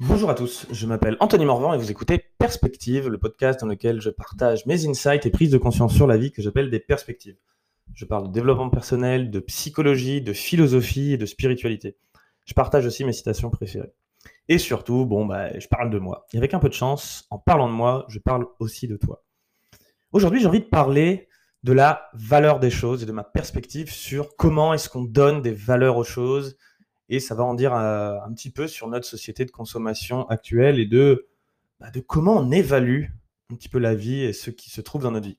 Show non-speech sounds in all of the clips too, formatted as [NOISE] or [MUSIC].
Bonjour à tous, je m'appelle Anthony Morvan et vous écoutez Perspective, le podcast dans lequel je partage mes insights et prises de conscience sur la vie que j'appelle des perspectives. Je parle de développement personnel, de psychologie, de philosophie et de spiritualité. Je partage aussi mes citations préférées. Et surtout, bon, bah, je parle de moi. Et avec un peu de chance, en parlant de moi, je parle aussi de toi. Aujourd'hui, j'ai envie de parler de la valeur des choses et de ma perspective sur comment est-ce qu'on donne des valeurs aux choses et ça va en dire euh, un, petit peu sur notre société de consommation actuelle et de, bah, de comment on évalue un petit peu la vie et ce qui se trouve dans notre vie.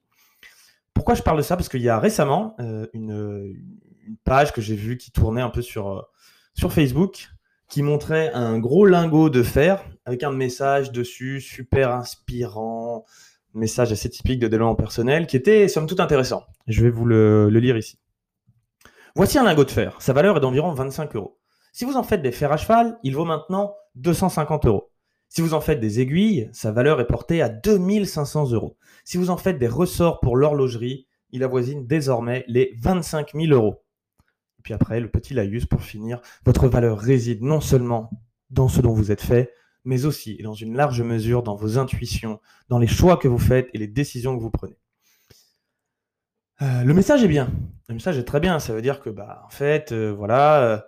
Pourquoi je parle de ça? Parce qu'il y a récemment euh, une, page que j'ai vue qui tournait un peu sur, euh, sur Facebook qui montrait un gros lingot de fer avec un message dessus super inspirant, message assez typique de développement personnel qui était somme toute intéressant. Je vais vous le lire ici. Voici un lingot de fer. Sa valeur est d'environ 25 euros. Si vous en faites des fers à cheval, il vaut maintenant 250 euros. Si vous en faites des aiguilles, sa valeur est portée à 2500 euros. Si vous en faites des ressorts pour l'horlogerie, il avoisine désormais les 25 000 euros. Et puis après, le petit laïus pour finir, votre valeur réside non seulement dans ce dont vous êtes fait, mais aussi et dans une large mesure dans vos intuitions, dans les choix que vous faites et les décisions que vous prenez. Euh, le message est bien. Le message est très bien. Ça veut dire que, bah, en fait, euh, voilà, euh,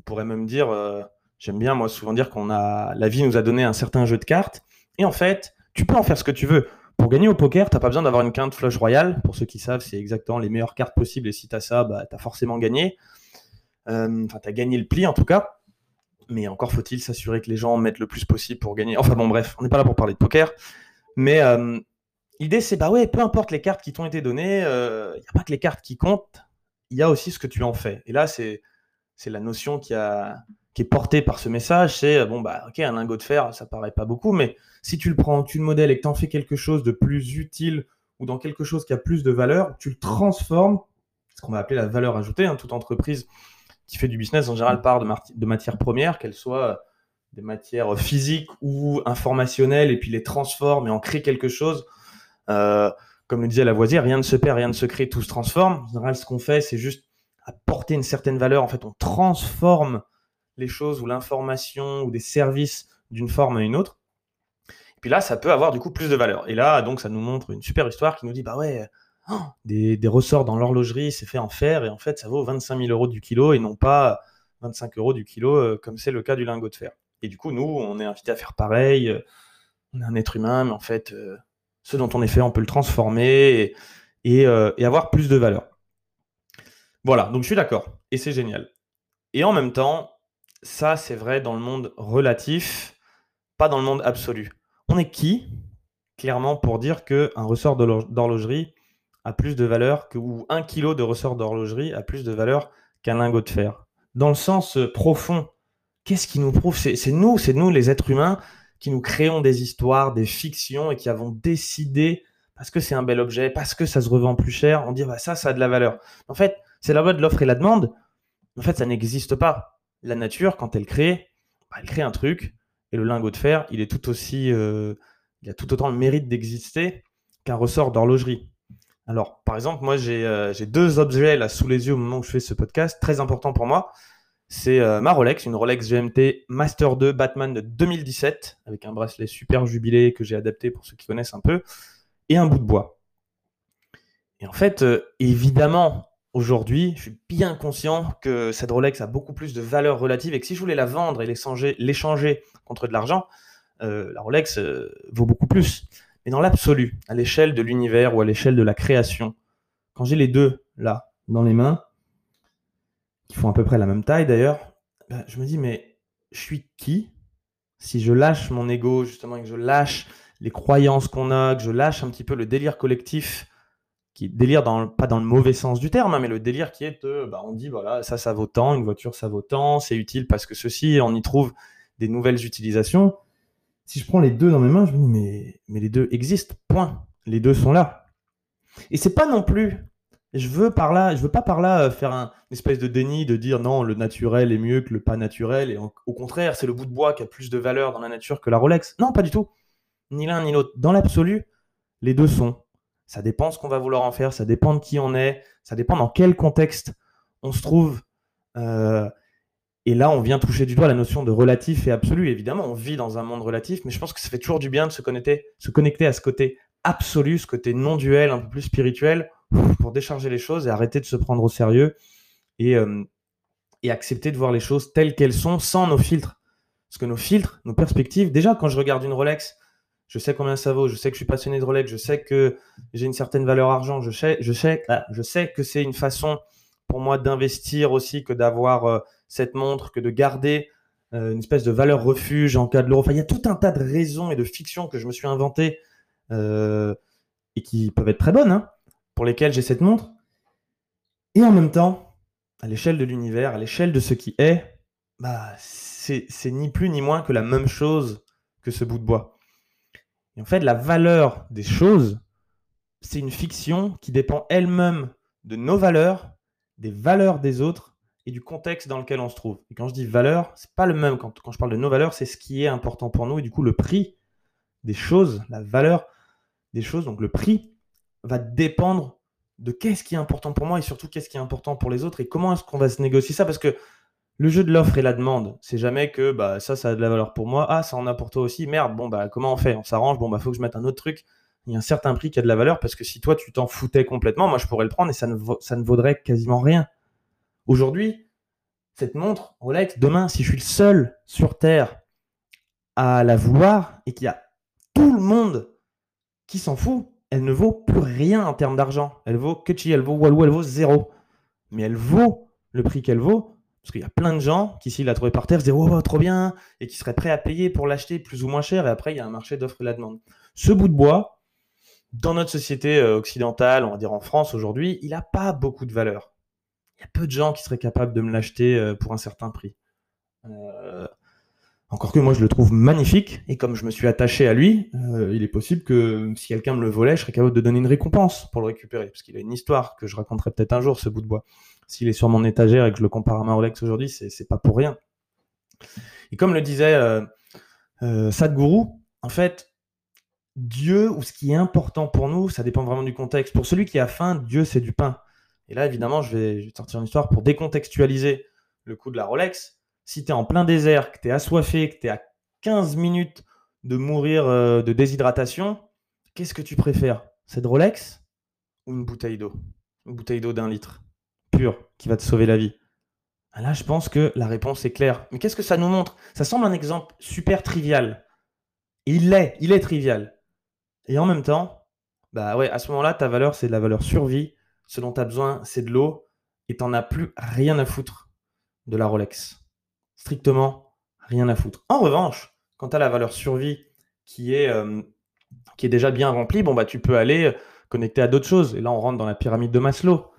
on pourrait même dire, euh, j'aime bien moi souvent dire qu'on a, la vie nous a donné un certain jeu de cartes, et en fait, tu peux en faire ce que tu veux. Pour gagner au poker, tu n'as pas besoin d'avoir une quinte flush royale. Pour ceux qui savent, c'est exactement les meilleures cartes possibles, et si tu as ça, bah, tu as forcément gagné. Euh, enfin, tu as gagné le pli en tout cas. Mais encore faut-il s'assurer que les gens mettent le plus possible pour gagner. Enfin bon, bref, on n'est pas là pour parler de poker. Mais euh, l'idée, c'est bah ouais, peu importe les cartes qui t'ont été données, il n'y a pas que les cartes qui comptent, il y a aussi ce que tu en fais. Et là, c'est c'est la notion qui, est portée par ce message, c'est bon bah ok un lingot de fer, ça paraît pas beaucoup, mais si tu le prends, tu le modèles et que tu en fais quelque chose de plus utile ou dans quelque chose qui a plus de valeur, tu le transformes, ce qu'on va appeler la valeur ajoutée. Hein, toute entreprise qui fait du business en général part de, matières premières, qu'elles soient des matières physiques ou informationnelles, et puis les transforme et en crée quelque chose. Euh, comme le disait Lavoisier, rien ne se perd, rien ne se crée, tout se transforme. En général, ce qu'on fait, c'est juste apporter une certaine valeur. En fait, on transforme les choses ou l'information ou des services d'une forme à une autre. Et puis là, ça peut avoir du coup plus de valeur. Et là, donc, ça nous montre une super histoire qui nous dit, bah ouais, oh, des, ressorts dans l'horlogerie, c'est fait en fer, et en fait, ça vaut 25 000 euros du kilo et non pas 25 euros du kilo, euh, comme c'est le cas du lingot de fer. Et du coup, nous, on est invité à faire pareil. Euh, on est un être humain, mais en fait, euh, ce dont on est fait, on peut le transformer et avoir plus de valeur. Voilà, donc je suis d'accord. Et c'est génial. Et en même temps, ça, c'est vrai dans le monde relatif, pas dans le monde absolu. On est qui, clairement, pour dire qu'un ressort d'horlogerie a plus de valeur que, ou un kilo de ressort d'horlogerie a plus de valeur qu'un lingot de fer? Dans le sens euh, profond, qu'est-ce qui nous prouve? C'est nous, c'est nous les êtres humains qui nous créons des histoires, des fictions et qui avons décidé, parce que c'est un bel objet, parce que ça se revend plus cher, on dit bah, ça, ça a de la valeur. En fait, c'est la loi de l'offre et la demande. En fait, ça n'existe pas. La nature, quand elle crée, bah, elle crée un truc, et le lingot de fer, il est tout aussi, euh, il a tout autant le mérite d'exister qu'un ressort d'horlogerie. Alors, par exemple, moi, euh, j'ai deux objets là sous les yeux au moment où je fais ce podcast, très important pour moi. C'est euh, ma Rolex, une Rolex GMT Master 2 Batman de 2017, avec un bracelet super jubilé que j'ai adapté pour ceux qui connaissent un peu, et un bout de bois. Et en fait, évidemment, Aujourd'hui, je suis bien conscient que cette Rolex a beaucoup plus de valeur relative et que si je voulais la vendre et l'échanger contre de l'argent, euh, la Rolex euh, vaut beaucoup plus. Mais dans l'absolu, à l'échelle de l'univers ou à l'échelle de la création, quand j'ai les deux là dans les mains, qui font à peu près la même taille d'ailleurs, ben, je me dis mais je suis qui? Si je lâche mon ego justement et que je lâche les croyances qu'on a, que je lâche un petit peu le délire collectif qui délire dans, pas dans le mauvais sens du terme, hein, mais le délire qui est, bah, on dit voilà, ça, ça vaut tant, une voiture, ça vaut tant, c'est utile parce que ceci, on y trouve des nouvelles utilisations. Si je prends les deux dans mes mains, je me dis mais, les deux existent, point. Les deux sont là. Et c'est pas non plus, je veux par là, je veux pas par là euh, faire un, une espèce de déni de dire non, le naturel est mieux que le pas naturel, et au contraire, c'est le bout de bois qui a plus de valeur dans la nature que la Rolex. Non, pas du tout. Ni l'un ni l'autre. Dans l'absolu, les deux sont ça dépend ce qu'on va vouloir en faire, ça dépend de qui on est, ça dépend dans quel contexte on se trouve. Euh, Et là, on vient toucher du doigt la notion de relatif et absolu. Évidemment, on vit dans un monde relatif, mais je pense que ça fait toujours du bien de se connecter, se connecter à ce côté absolu, ce côté non duel, un peu plus spirituel, pour décharger les choses et arrêter de se prendre au sérieux et, euh, et accepter de voir les choses telles qu'elles sont sans nos filtres. Parce que nos filtres, nos perspectives, déjà quand je regarde une Rolex, je sais combien ça vaut, je sais que je suis passionné de Rolex, je sais que j'ai une certaine valeur argent, je sais, je sais, ah, je sais que c'est une façon pour moi d'investir aussi que d'avoir euh, cette montre, que de garder euh, une espèce de valeur refuge en cas de l'euro. Il y a tout un tas de raisons et de fictions que je me suis inventé euh, et qui peuvent être très bonnes, hein, pour lesquelles j'ai cette montre. Et en même temps, à l'échelle de l'univers, à l'échelle de ce qui est, bah, c'est ni plus ni moins que la même chose que ce bout de bois. Et en fait, la valeur des choses, c'est une fiction qui dépend elle-même de nos valeurs, des valeurs des autres et du contexte dans lequel on se trouve. Et quand je dis valeur, c'est pas le même. Quand, quand je parle de nos valeurs, c'est ce qui est important pour nous. Et du coup, le prix des choses, la valeur des choses, donc le prix, va dépendre de qu'est-ce qui est important pour moi et surtout qu'est-ce qui est important pour les autres et comment est-ce qu'on va se négocier ça. Parce que le jeu de l'offre et la demande, c'est jamais que bah, ça, ça a de la valeur pour moi. Ah, ça en a pour toi aussi. Merde, bon, bah, comment on fait? On s'arrange. Bon, bah, faut que je mette un autre truc. Il y a un certain prix qui a de la valeur parce que si toi, tu t'en foutais complètement, moi, je pourrais le prendre et ça ne, vaudrait quasiment rien. Aujourd'hui, cette montre Rolex, demain, si je suis le seul sur Terre à la vouloir et qu'il y a tout le monde qui s'en fout, elle ne vaut plus rien en termes d'argent. Elle vaut Kutchi, elle vaut Walou, elle vaut zéro. Mais elle vaut le prix qu'elle vaut parce qu'il y a plein de gens qui, s'ils la trouvaient par terre, se disaient oh, trop bien et qui seraient prêts à payer pour l'acheter plus ou moins cher. Et après, il y a un marché d'offre et la demande. Ce bout de bois, dans notre société euh, occidentale, on va dire en France aujourd'hui, il n'a pas beaucoup de valeur il y a peu de gens qui seraient capables de me l'acheter euh, pour un certain prix. Euh, encore que moi je le trouve magnifique et comme je me suis attaché à lui, il est possible que si quelqu'un me le volait, je serais capable de donner une récompense pour le récupérer parce qu'il a une histoire que je raconterai peut-être un jour ce bout de bois. S'il est sur mon étagère et que je le compare à ma Rolex aujourd'hui, c'est pas pour rien. Et comme le disait Sadhguru, en fait, Dieu ou ce qui est important pour nous, ça dépend vraiment du contexte. Pour celui qui a faim, Dieu c'est du pain. Et là, évidemment, je vais, sortir une histoire pour décontextualiser le coup de la Rolex. Si tu es en plein désert, que tu es assoiffé, que tu es à 15 minutes de mourir euh, de déshydratation, qu'est-ce que tu préfères? Cette Rolex ou une bouteille d'eau? Une bouteille d'eau d'un litre, pure, qui va te sauver la vie ah, Là, je pense que la réponse est claire. Mais qu'est-ce que ça nous montre? Ça semble un exemple super trivial. Et il l'est, il est trivial. Et en même temps, bah à ce moment-là, ta valeur, c'est de la valeur survie ce dont tu as besoin, c'est de l'eau, et tu n'en as plus rien à foutre de la Rolex. Strictement rien à foutre. En revanche, quand tu as la valeur survie qui est, euh, qui est déjà bien remplie, bon, bah, tu peux aller connecter à d'autres choses. Et là, on rentre dans la pyramide de Maslow,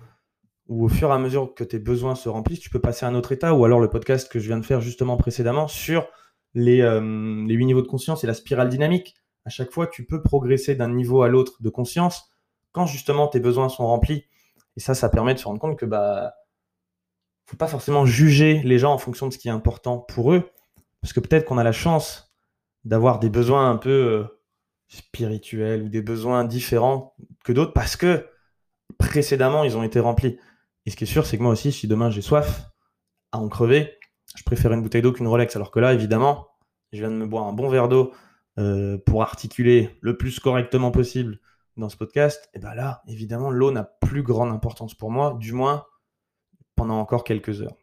où au fur et à mesure que tes besoins se remplissent, tu peux passer à un autre état, ou alors le podcast que je viens de faire justement précédemment sur les, euh, les 8 niveaux de conscience et la spirale dynamique. À chaque fois, tu peux progresser d'un niveau à l'autre de conscience quand justement tes besoins sont remplis et ça, ça permet de se rendre compte que bah faut pas forcément juger les gens en fonction de ce qui est important pour eux, parce que peut-être qu'on a la chance d'avoir des besoins un peu euh, spirituels ou des besoins différents que d'autres parce que précédemment ils ont été remplis. Et ce qui est sûr, c'est que moi aussi, si demain j'ai soif à en crever, je préfère une bouteille d'eau qu'une Rolex. Alors que là, évidemment, je viens de me boire un bon verre d'eau euh, pour articuler le plus correctement possible dans ce podcast, et bien là, évidemment, l'eau n'a plus grande importance pour moi, du moins pendant encore quelques heures.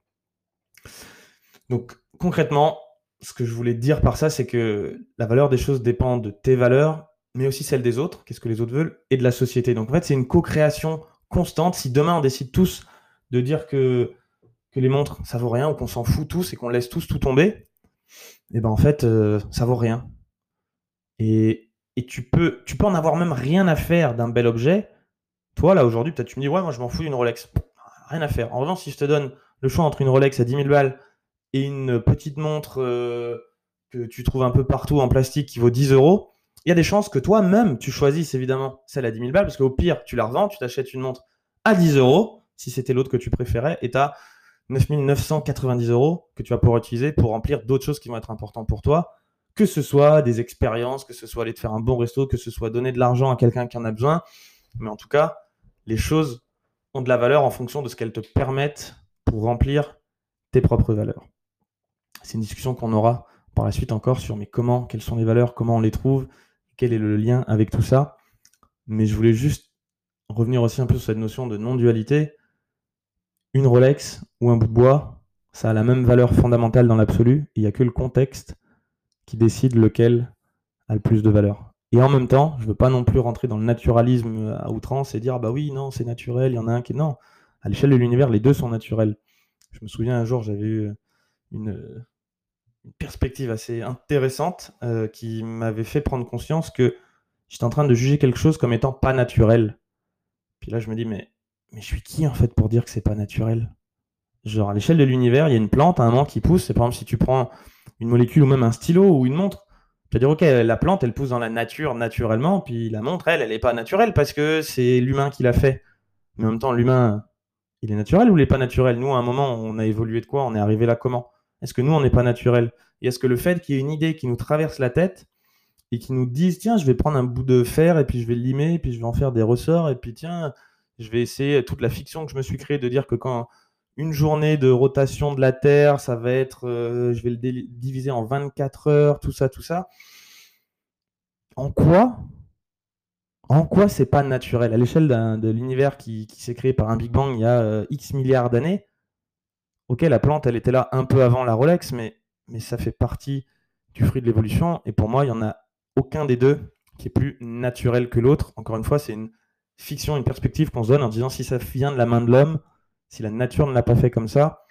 Donc concrètement, ce que je voulais dire par ça, c'est que la valeur des choses dépend de tes valeurs, mais aussi celle des autres, qu'est-ce que les autres veulent, et de la société. Donc en fait, c'est une co-création constante. Si demain on décide tous de dire que, les montres, ça vaut rien, ou qu'on s'en fout tous et qu'on laisse tous tout tomber, et eh ben en fait, euh, ça vaut rien. Et, et tu peux, tu peux en avoir même rien à faire d'un bel objet. Toi, là, aujourd'hui, peut-être tu me dis, ouais, moi, je m'en fous d'une Rolex. Rien à faire. En revanche, si je te donne le choix entre une Rolex à 10 000 balles et une petite montre euh, que tu trouves un peu partout en plastique qui vaut 10 euros, il y a des chances que toi-même, tu choisisses évidemment celle à 10 000 balles, parce qu'au pire, tu la revends, tu t'achètes une montre à 10 euros, si c'était l'autre que tu préférais, et tu as 9 990 euros que tu vas pouvoir utiliser pour remplir d'autres choses qui vont être importantes pour toi que ce soit des expériences, que ce soit aller te faire un bon resto, que ce soit donner de l'argent à quelqu'un qui en a besoin. Mais en tout cas, les choses ont de la valeur en fonction de ce qu'elles te permettent pour remplir tes propres valeurs. c'est une discussion qu'on aura par la suite encore sur mais comment, quelles sont les valeurs, comment on les trouve, quel est le lien avec tout ça. Mais je voulais juste revenir aussi un peu sur cette notion de non-dualité. Une Rolex ou un bout de bois, ça a la même valeur fondamentale dans l'absolu. Il n'y a que le contexte qui décide lequel a le plus de valeur. Et en même temps, je ne veux pas non plus rentrer dans le naturalisme à outrance et dire ah bah oui, non, c'est naturel, il y en a un qui. Non, à l'échelle de l'univers, les deux sont naturels. Je me souviens un jour, j'avais eu une, perspective assez intéressante euh, qui m'avait fait prendre conscience que j'étais en train de juger quelque chose comme étant pas naturel. Puis là, je me dis, mais, mais je suis qui en fait pour dire que c'est pas naturel? Genre, à l'échelle de l'univers, il y a une plante à un moment qui pousse. C'est par exemple, si tu prends une molécule ou même un stylo ou une montre, tu vas dire, ok, la plante, elle pousse dans la nature naturellement, puis la montre, elle, elle n'est pas naturelle parce que c'est l'humain qui l'a fait. Mais en même temps, l'humain, il est naturel ou il n'est pas naturel? Nous, à un moment, on a évolué de quoi? On est arrivé là comment? Est-ce que nous, on n'est pas naturel? Et est-ce que le fait qu'il y ait une idée qui nous traverse la tête et qui nous dise, tiens, je vais prendre un bout de fer et puis je vais limer, et puis je vais en faire des ressorts, et puis tiens, je vais essayer toute la fiction que je me suis créée de dire que quand une journée de rotation de la Terre, ça va être, euh, je vais le diviser en 24 heures, tout ça, tout ça. En quoi En quoi c'est pas naturel? À l'échelle de l'univers qui, s'est créé par un Big Bang il y a euh, X milliards d'années, ok, la plante, elle était là un peu avant la Rolex, mais, mais ça fait partie du fruit de l'évolution. Et pour moi, il n'y en a aucun des deux qui est plus naturel que l'autre. Encore une fois, c'est une fiction, une perspective qu'on se donne en disant si ça vient de la main de l'homme, si la nature ne l'a pas fait comme ça,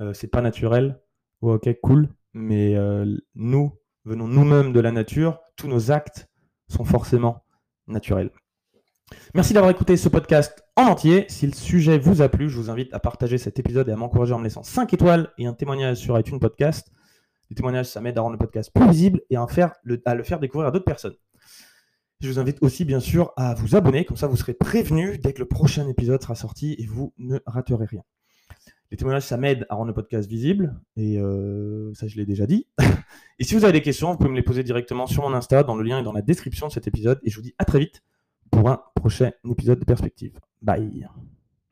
euh, c'est pas naturel. ok, cool. Mais euh, nous venons nous-mêmes de la nature. Tous nos actes sont forcément naturels. Merci d'avoir écouté ce podcast en entier. Si le sujet vous a plu, je vous invite à partager cet épisode et à m'encourager en me laissant 5 étoiles et un témoignage sur iTunes Podcast. Les témoignages, ça m'aide à rendre le podcast plus visible et à, le faire découvrir à d'autres personnes. Je vous invite aussi, bien sûr, à vous abonner, comme ça vous serez prévenu dès que le prochain épisode sera sorti et vous ne raterez rien. Les témoignages, ça m'aide à rendre le podcast visible, et euh, ça, je l'ai déjà dit. [LAUGHS] et si vous avez des questions, vous pouvez me les poser directement sur mon Insta, dans le lien et dans la description de cet épisode. Et je vous dis à très vite pour un prochain épisode de Perspective. Bye